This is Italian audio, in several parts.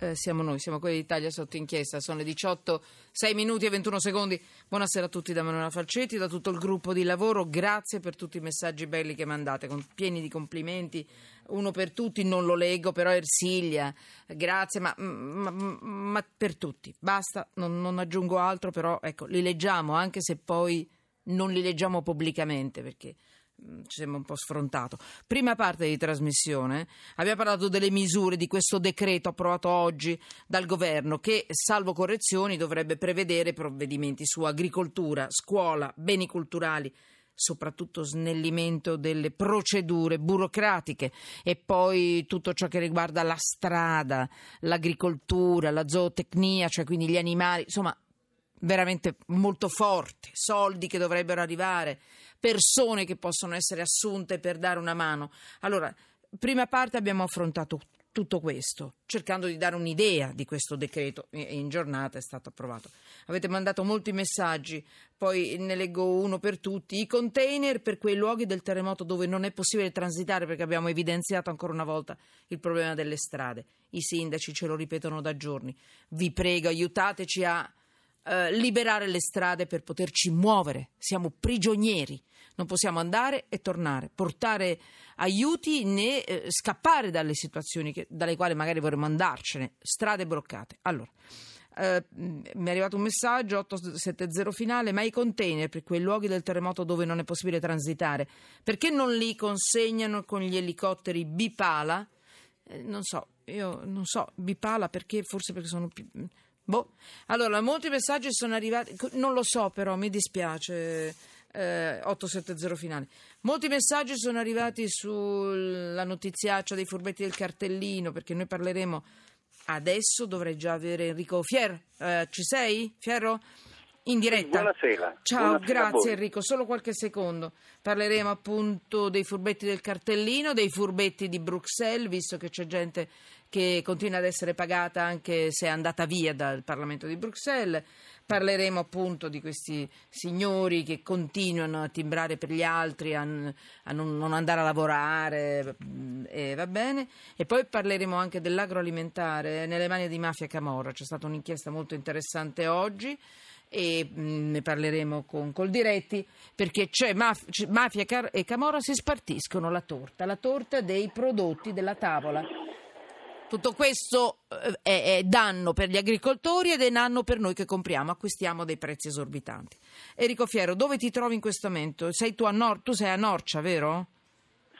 Eh, siamo noi, siamo quelli d'Italia sotto inchiesta. Sono le 18, 6 minuti e 21 secondi. Buonasera a tutti da Manuela Falcetti, da tutto il gruppo di lavoro. Grazie per tutti i messaggi belli che mandate, con, pieni di complimenti. Uno per tutti, non lo leggo, però Ersilia, grazie, ma, ma, ma per tutti. Basta, non, non aggiungo altro, però ecco, li leggiamo, anche se poi non li leggiamo pubblicamente, perché ci sembra un po' sfrontato. Prima parte di trasmissione abbiamo parlato delle misure di questo decreto approvato oggi dal governo che, salvo correzioni, dovrebbe prevedere provvedimenti su agricoltura, scuola, beni culturali soprattutto snellimento delle procedure burocratiche e poi tutto ciò che riguarda la strada, l'agricoltura, la zootecnia, cioè quindi gli animali, insomma veramente molto forte, soldi che dovrebbero arrivare persone che possono essere assunte per dare una mano. Allora, prima parte abbiamo affrontato tutto questo, cercando di dare un'idea di questo decreto in giornata è stato approvato. Avete mandato molti messaggi, poi ne leggo uno per tutti. I container per quei luoghi del terremoto dove non è possibile transitare perché abbiamo evidenziato ancora una volta il problema delle strade. I sindaci ce lo ripetono da giorni. Vi prego, aiutateci a eh, liberare le strade per poterci muovere. Siamo prigionieri, non possiamo andare e tornare, portare aiuti né eh, scappare dalle situazioni che, dalle quali magari vorremmo andarcene. Strade bloccate. Allora. Uh, mi è arrivato un messaggio 870 finale ma i container per quei luoghi del terremoto dove non è possibile transitare perché non li consegnano con gli elicotteri bipala eh, non so io non so bipala perché forse perché sono più Boh. Allora, molti messaggi sono arrivati, non lo so però, mi dispiace. Eh, 870 finale. Molti messaggi sono arrivati sulla notiziaccia dei furbetti del cartellino, perché noi parleremo adesso, dovrei già avere Enrico Fier. Eh, ci sei, Fierro? In diretta. Buonasera. Ciao, Buonasera grazie Enrico. Solo qualche secondo. Parleremo appunto dei furbetti del cartellino, dei furbetti di Bruxelles, visto che c'è gente che continua ad essere pagata anche se è andata via dal Parlamento di Bruxelles. Parleremo appunto di questi signori che continuano a timbrare per gli altri, a, a non, non, andare a lavorare, e va bene. E poi parleremo anche dell'agroalimentare nelle mani di Mafia Camorra. C'è stata un'inchiesta molto interessante oggi e mh, ne parleremo con Coldiretti perché c'è maf- Mafia e Camorra si spartiscono la torta, la torta dei prodotti della tavola. Tutto questo eh, è, è, danno per gli agricoltori ed è danno per noi che compriamo, acquistiamo dei prezzi esorbitanti. Enrico Fiero, dove ti trovi in questo momento? Sei tu, a Nor- tu sei a Norcia, vero?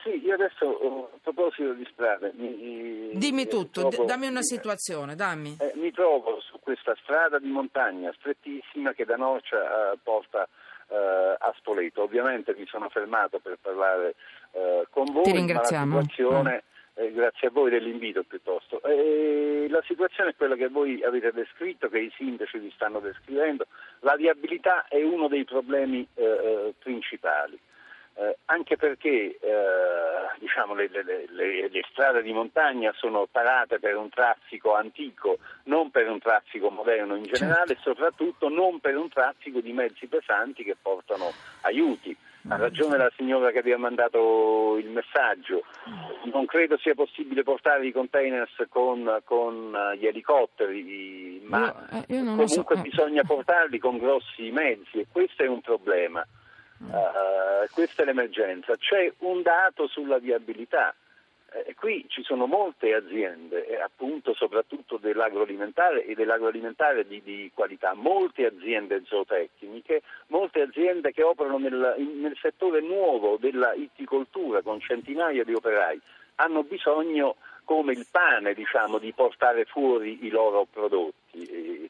Sì, io adesso a proposito di strade. Mi, Dimmi tutto, trovo, dammi una situazione, dammi. Eh, mi trovo su questa strada di montagna strettissima che da Norcia eh, porta eh, a Spoleto. Ovviamente mi sono fermato per parlare eh, con voi, Ti ringraziamo. ma la situazione grazie a voi dell'invito piuttosto. Eh, la situazione è quella che voi avete descritto, che i sindaci vi stanno descrivendo. La viabilità è uno dei problemi eh principali. Eh, anche perché eh, diciamo, le, le, le, le, strade di montagna sono tarate per un traffico antico, non per un traffico moderno in generale certo. e soprattutto non per un traffico di mezzi pesanti che portano aiuti. Ha ragione la signora che vi ha mandato il messaggio. Non credo sia possibile portare i containers con, con gli elicotteri, ma io, eh, io comunque so. Eh. bisogna portarli con grossi mezzi e questo è un problema. Uh, questa è l'emergenza. C'è un dato sulla viabilità. Eh, qui ci sono molte aziende, appunto soprattutto dell'agroalimentare e dell'agroalimentare di, di, qualità, molte aziende zootecniche, molte aziende che operano nel, nel settore nuovo della itticoltura con centinaia di operai, hanno bisogno come il pane diciamo, di portare fuori i loro prodotti. Eh,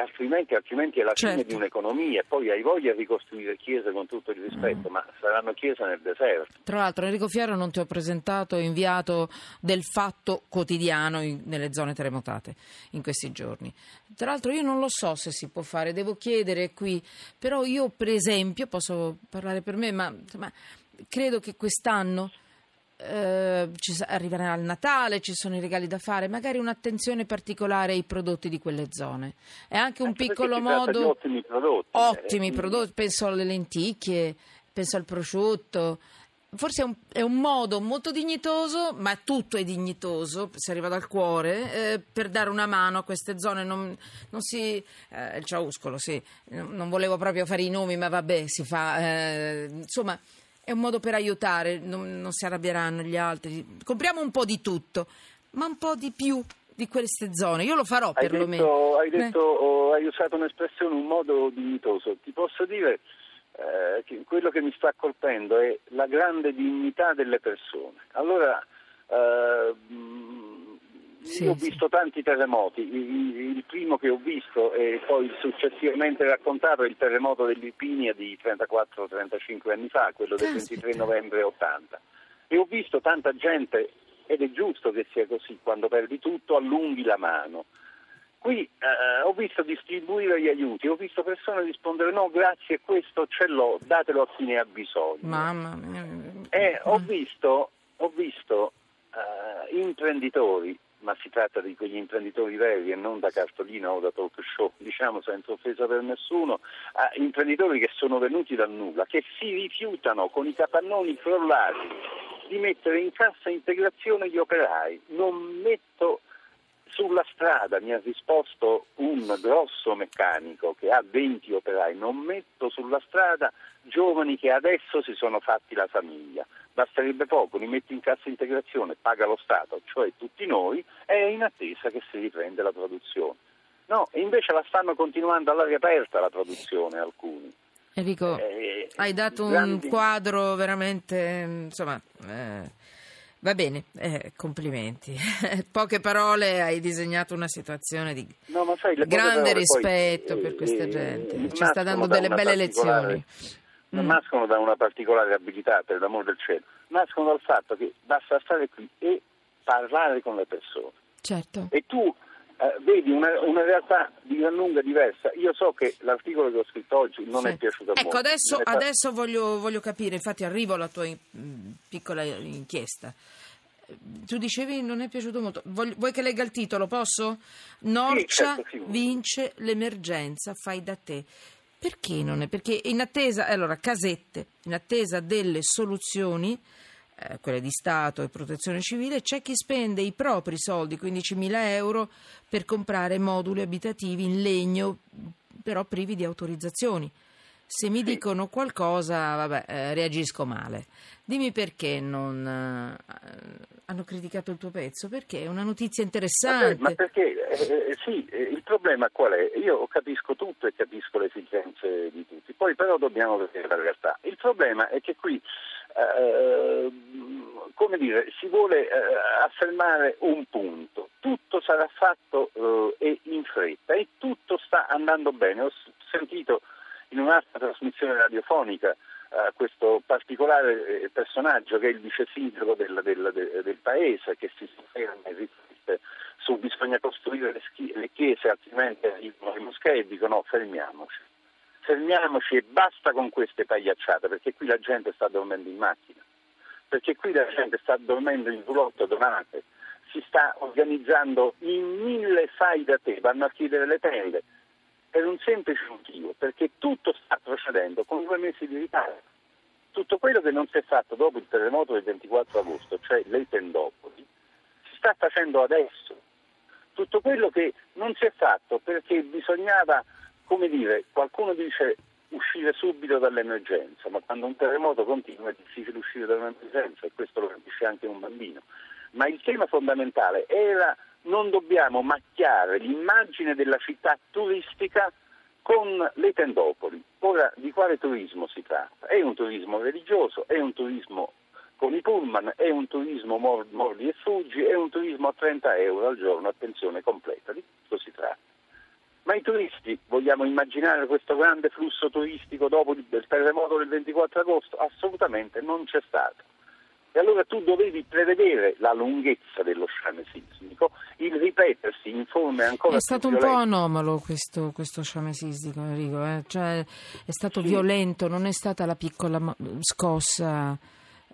altrimenti, altrimenti, è la certo. fine di un'economia. Poi hai voglia di ricostruire chiese con tutto il rispetto, mm. ma saranno chiese nel deserto. Tra l'altro, Enrico Fiero non ti ho presentato, inviato del fatto quotidiano in, nelle zone terremotate in questi giorni. Tra l'altro, io non lo so se si può fare, devo chiedere qui, però io, per esempio, posso parlare per me, ma, ma credo che quest'anno eh, ci arriverà il Natale, ci sono i regali da fare, magari un'attenzione particolare ai prodotti di quelle zone. È anche un Anche perché piccolo modo... ottimi prodotti. Ottimi Eh, prodotti, penso alle lenticchie, penso al prosciutto. Forse è un, è un modo molto dignitoso, ma tutto è dignitoso, se arriva dal cuore, eh, per dare una mano a queste zone. Non, non si. eh, il ciauscolo, sì, non non volevo proprio fare i nomi, ma vabbè, si fa. eh, insomma, è un modo per aiutare, non, non si arrabbieranno gli altri. Compriamo un po' di tutto, ma un po' di più di queste zone. Io lo farò Hai perlomeno. detto, hai, Eh. detto oh, hai usato un'espressione, un modo dignitoso. Ti posso dire eh, che quello che mi sta colpendo è la grande dignità delle persone. Allora, eh, Sì, io ho sì. visto tanti terremoti, il, il primo che ho visto e poi successivamente raccontato è il terremoto dell'Irpinia di 34-35 anni fa, quello del Caspita. 23 novembre 80. E ho visto tanta gente, ed è giusto che sia così, quando perdi tutto allunghi la mano. Qui eh, ho visto distribuire gli aiuti, ho visto persone rispondere no grazie, questo ce l'ho, datelo a chi ne ha bisogno. Mamma mia. E ho visto, ho visto eh, imprenditori, ma si tratta di quegli imprenditori veri e non da cartolina o da talk show, diciamo senza offesa per nessuno, eh, imprenditori che sono venuti dal nulla, che si rifiutano con i capannoni crollati di mettere in cassa integrazione gli operai. Non metto sulla strada, mi ha risposto un grosso meccanico che ha 20 operai, non metto sulla strada giovani che adesso si sono fatti la famiglia. Basterebbe poco, li metti in cassa integrazione, paga lo Stato, cioè tutti noi, e è in attesa che si riprende la produzione. No, e invece la stanno continuando all'aria aperta la produzione alcuni. Enrico, Eh, hai dato un grandi- quadro veramente, insomma, eh, va bene, eh, complimenti. Poche parole, hai disegnato una situazione di No, sai, grande parole poi, rispetto per eh, questa eh, gente. Ci sta dando da delle belle lezioni. non Mm. nascono da una particolare abilità, per l'amor del cielo, nascono dal fatto che basta stare qui e parlare con le persone. Certo. E tu eh, vedi una, una realtà di gran lunga diversa. Io so che l'articolo che ho scritto oggi non Sì. è piaciuto a Ecco, molti. adesso, adesso voglio, voglio capire, infatti arrivo alla tua mm, piccola inchiesta. Tu dicevi non è piaciuto molto. Voglio- vuoi che legga il titolo? Posso? Norcia certo, sì. vince l'emergenza, fai da te. Perché non è? Perché in attesa, allora, casette, in attesa delle soluzioni, eh, quelle di Stato e protezione civile, c'è chi spende i propri soldi, 15.000 euro, per comprare moduli abitativi in legno, però privi di autorizzazioni. Se mi dicono qualcosa, vabbè, eh, reagisco male. Dimmi perché non eh, hanno criticato il tuo pezzo? Perché è una notizia Vabbè, interessante. ma perché eh, eh, sì, eh, il problema qual è? Io capisco tutto e capisco le esigenze di tutti, poi però dobbiamo vedere la realtà. Il problema è che qui, come dire, si vuole eh, affermare un punto. Tutto sarà fatto eh, in fretta e tutto sta andando bene. Ho sentito in un'altra trasmissione radiofonica eh, questo particolare eh, personaggio che è il vice sindaco del, del- del- del paese che si sofferma e riflette su bisogna costruire le, schi- le chiese altrimenti arrivano le moschee e dicono no, fermiamoci. Fermiamoci e basta con queste pagliacciate perché qui la gente sta dormendo in macchina, perché qui la gente sta dormendo in roulotte donate, si sta organizzando in mille fai da te, vanno a chiedere le tende per un semplice motivo, perché tutto sta procedendo con due mesi di ritardo. Tutto quello che non si è fatto dopo il terremoto del 24 agosto, cioè le tendopoli, si sta facendo adesso. Tutto quello che non si è fatto perché bisognava, come dire, qualcuno dice uscire subito dall'emergenza, ma quando un terremoto continua è difficile uscire dall'emergenza e questo lo capisce anche un bambino. Ma il tema fondamentale era non dobbiamo macchiare l'immagine della città turistica con le tendopoli. Ora, di quale turismo si tratta? È un turismo religioso, è un turismo con i pullman, è un turismo mor- mordi e fuggi, è un turismo a 30 euro al giorno a pensione completa, di questo si tratta. Ma i turisti, vogliamo immaginare questo grande flusso turistico dopo il terremoto del 24 agosto? Assolutamente non c'è stato. E allora tu dovevi prevedere la lunghezza dello sciame sismico, il ripetersi in forme ancora È più stato un po' violente. anomalo questo, questo sciame sismico, Enrico. eh. Cioè, è stato Sì. violento, non è stata la piccola scossa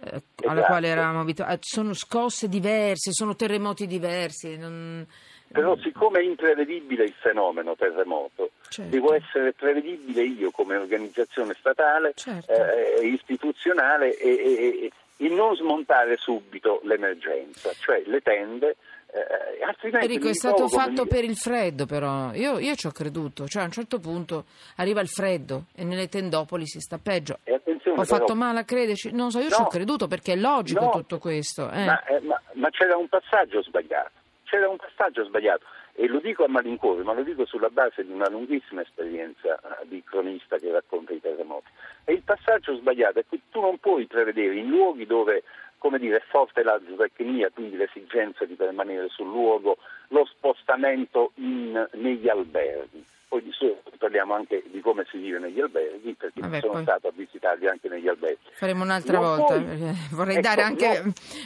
eh, alla Esatto. quale eravamo abituati. Sono scosse diverse, sono terremoti diversi. non- Però siccome è imprevedibile il fenomeno terremoto, Certo. devo essere prevedibile io come organizzazione statale, Certo. eh, istituzionale e, e- e non smontare subito l'emergenza, cioè le tende. Eh, Enrico, è stato fatto dire, per il freddo, però. Io, io ci ho creduto. Cioè, a un certo punto arriva il freddo e nelle tendopoli si sta peggio. Ho fatto però- male a crederci? Non so, io ci No. ho creduto perché è logico No. tutto questo. eh. Ma, eh, ma- ma c'era un passaggio sbagliato, c'era un passaggio sbagliato e lo dico a malincuore, ma lo dico sulla base di una lunghissima esperienza eh, di cronista che racconta i terremoti. E il passaggio sbagliato è che tu non puoi prevedere in luoghi dove come dire, è forte la zootecnia, quindi l'esigenza di permanere sul luogo, lo spostamento in- negli alberghi. Poi di solito parliamo anche di come si vive negli alberghi, perché Vabbè, sono poi- stato a visitarli anche negli alberghi. Faremo un'altra Non volta. puoi- perché Vorrei ecco, dare anche.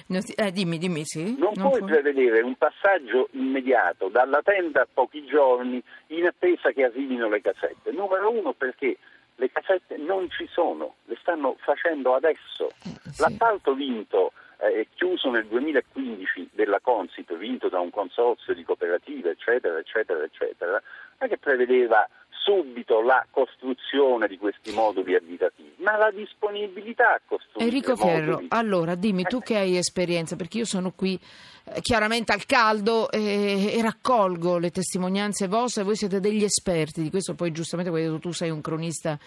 no. eh, dimmi, dimmi, sì. Non, Non puoi puoi? prevedere un passaggio immediato dalla tenda a pochi giorni in attesa che arrivino le casette. Numero uno perché le casette non ci sono, le stanno facendo adesso. Eh, sì. L'appalto vinto eh, chiuso nel 2015 della Consip, vinto da un consorzio di cooperative, eccetera, eccetera, eccetera, non è che prevedeva subito la costruzione di questi moduli abitativi, ma la disponibilità a costruire Enrico Fierro, moduli. allora dimmi tu che hai esperienza, perché io sono qui eh, chiaramente al caldo e, e raccolgo le testimonianze vostre, voi siete degli esperti di questo, poi giustamente detto tu sei un cronista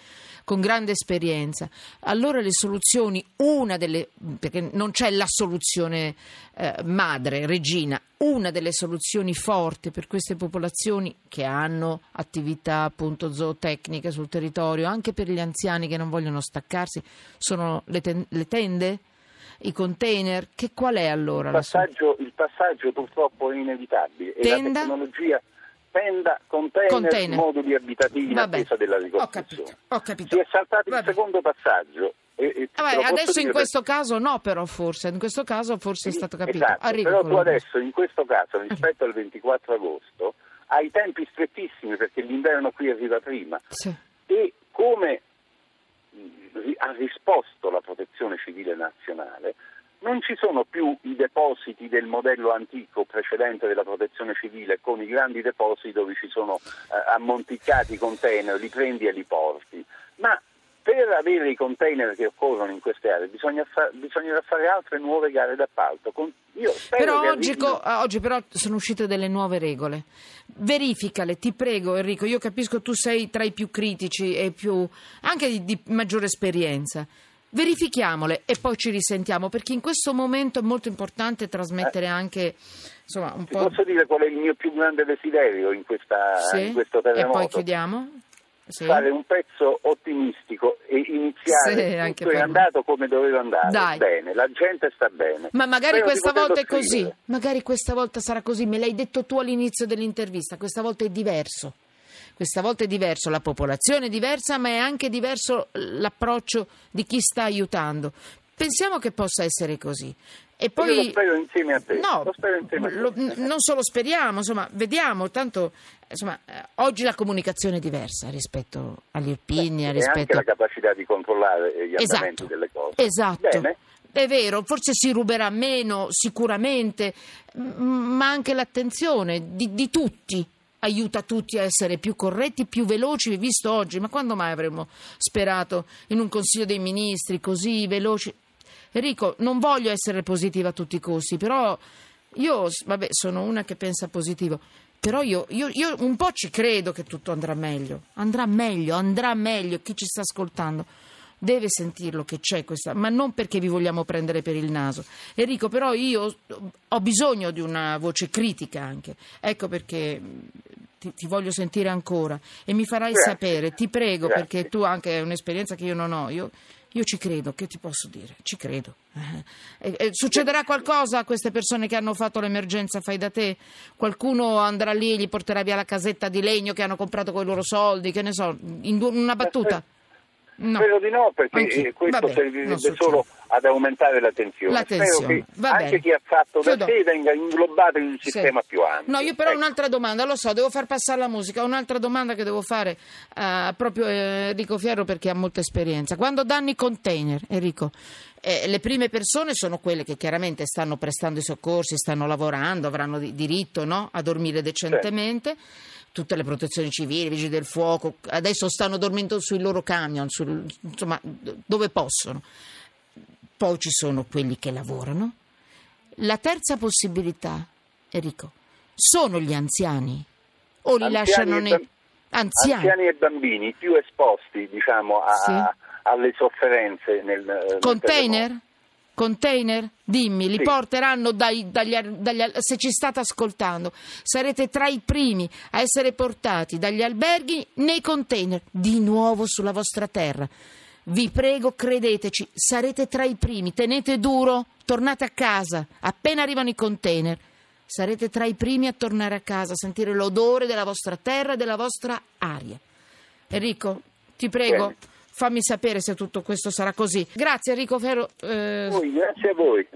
con grande esperienza. Allora le soluzioni, una delle, perché non c'è la soluzione eh, madre, regina, una delle soluzioni forti per queste popolazioni che hanno attività appunto zootecniche sul territorio, anche per gli anziani che non vogliono staccarsi, sono le, ten- le tende? I container? Che qual è allora Il passaggio, il passaggio purtroppo è inevitabile e Tenda? la tecnologia tenda, container, Container. moduli abitativi in Vabbè, attesa della ho ricostruzione. capito, ho capito. Si è saltato Vabbè. il secondo passaggio. E, e Vabbè, posso adesso in dire questo caso no, però forse, in questo caso forse è perché- stato capito. Esatto, Arrivo però tu adesso in questo caso rispetto al 24 agosto hai tempi strettissimi perché l'inverno qui arriva prima Sì. e come ha risposto la protezione civile nazionale, non ci sono più i depositi del modello antico precedente della protezione civile con i grandi depositi dove ci sono eh, ammonticati i container, li prendi e li porti, ma per avere i container che occorrono in queste aree bisogna fa- bisognerà fare altre nuove gare d'appalto. Con- Però oggi, arrivino- co- oggi però sono uscite delle nuove regole. Verificale, ti prego Enrico, io capisco tu sei tra i più critici e più anche di, di maggiore esperienza. Verifichiamole e poi ci risentiamo perché in questo momento è molto importante trasmettere anche insomma un Ti po' posso dire qual è il mio più grande desiderio in, questa- Sì? in questo e terremoto? poi chiudiamo. Sì. fare un pezzo ottimistico e iniziare Sì, tutto è andato come doveva andare Dai. bene, la gente sta bene Ma magari Spero questa volta è così, scrivere. magari questa volta sarà così, me l'hai detto tu all'inizio dell'intervista, questa volta è diverso. Questa volta è diverso, la popolazione è diversa, ma è anche diverso l'approccio di chi sta aiutando. Pensiamo che possa essere così. E poi Io lo spero insieme a te No, lo spero insieme a te. lo- non solo speriamo, insomma, vediamo, tanto insomma, eh, oggi la comunicazione è diversa rispetto agli Irpini, e rispetto anche la capacità di controllare gli andamenti Esatto, delle cose esatto. bene È vero, forse si ruberà meno, sicuramente, ma anche l'attenzione di, di tutti aiuta tutti a essere più corretti, più veloci, visto oggi. Ma quando mai avremmo sperato in un Consiglio dei Ministri così veloci? Enrico, non voglio essere positiva a tutti i costi, però io, vabbè, sono una che pensa positivo. Però io, io- io un po' ci credo che tutto andrà meglio. Andrà meglio, andrà meglio. Chi ci sta ascoltando deve sentirlo che c'è questa, ma non perché vi vogliamo prendere per il naso. Enrico, però io ho bisogno di una voce critica anche. Ecco perché ti, ti voglio sentire ancora e mi farai Grazie. sapere, ti prego, Grazie. perché tu anche hai un'esperienza che io non ho. Io, io ci credo, che ti posso dire? Ci credo. Eh, eh, succederà qualcosa a queste persone che hanno fatto l'emergenza fai da te? Qualcuno andrà lì e gli porterà via la casetta di legno che hanno comprato con i loro soldi, che ne so, in una battuta? No. spero di no perché Anch'io. eh, questo Vabbè, servirebbe solo ad aumentare la tensione. La tensione. Spero che anche chi ha fatto Chiudo. da sé venga inglobato in un Sì. sistema più ampio. No, io però Ecco. un'altra domanda, lo so, devo far passare la musica. Un'altra domanda che devo fare a proprio eh, Enrico Fierro perché ha molta esperienza. Quando danno i container, Enrico, eh, le prime persone sono quelle che chiaramente stanno prestando i soccorsi, stanno lavorando, avranno di- diritto no, a dormire decentemente. Tutte le protezioni civili, i vigili del fuoco, adesso stanno dormendo sui loro camion, sul- insomma, dove possono. Poi ci sono quelli che lavorano. La terza possibilità, Enrico, sono gli anziani o li Anziani lasciano nei bam- anziani? Anziani e bambini più esposti diciamo, a- Sì. alle sofferenze nel nel Container? terremoto. Container? Dimmi, li Sì. porteranno dai, dagli, dagli se ci state ascoltando, sarete tra i primi a essere portati dagli alberghi nei container, di nuovo sulla vostra terra. Vi prego, credeteci, sarete tra i primi, tenete duro, tornate a casa, appena arrivano i container. Sarete tra i primi a tornare a casa, a sentire l'odore della vostra terra e della vostra aria. Enrico, ti prego, fammi sapere se tutto questo sarà così. Grazie Enrico Ferro. eh, grazie a voi.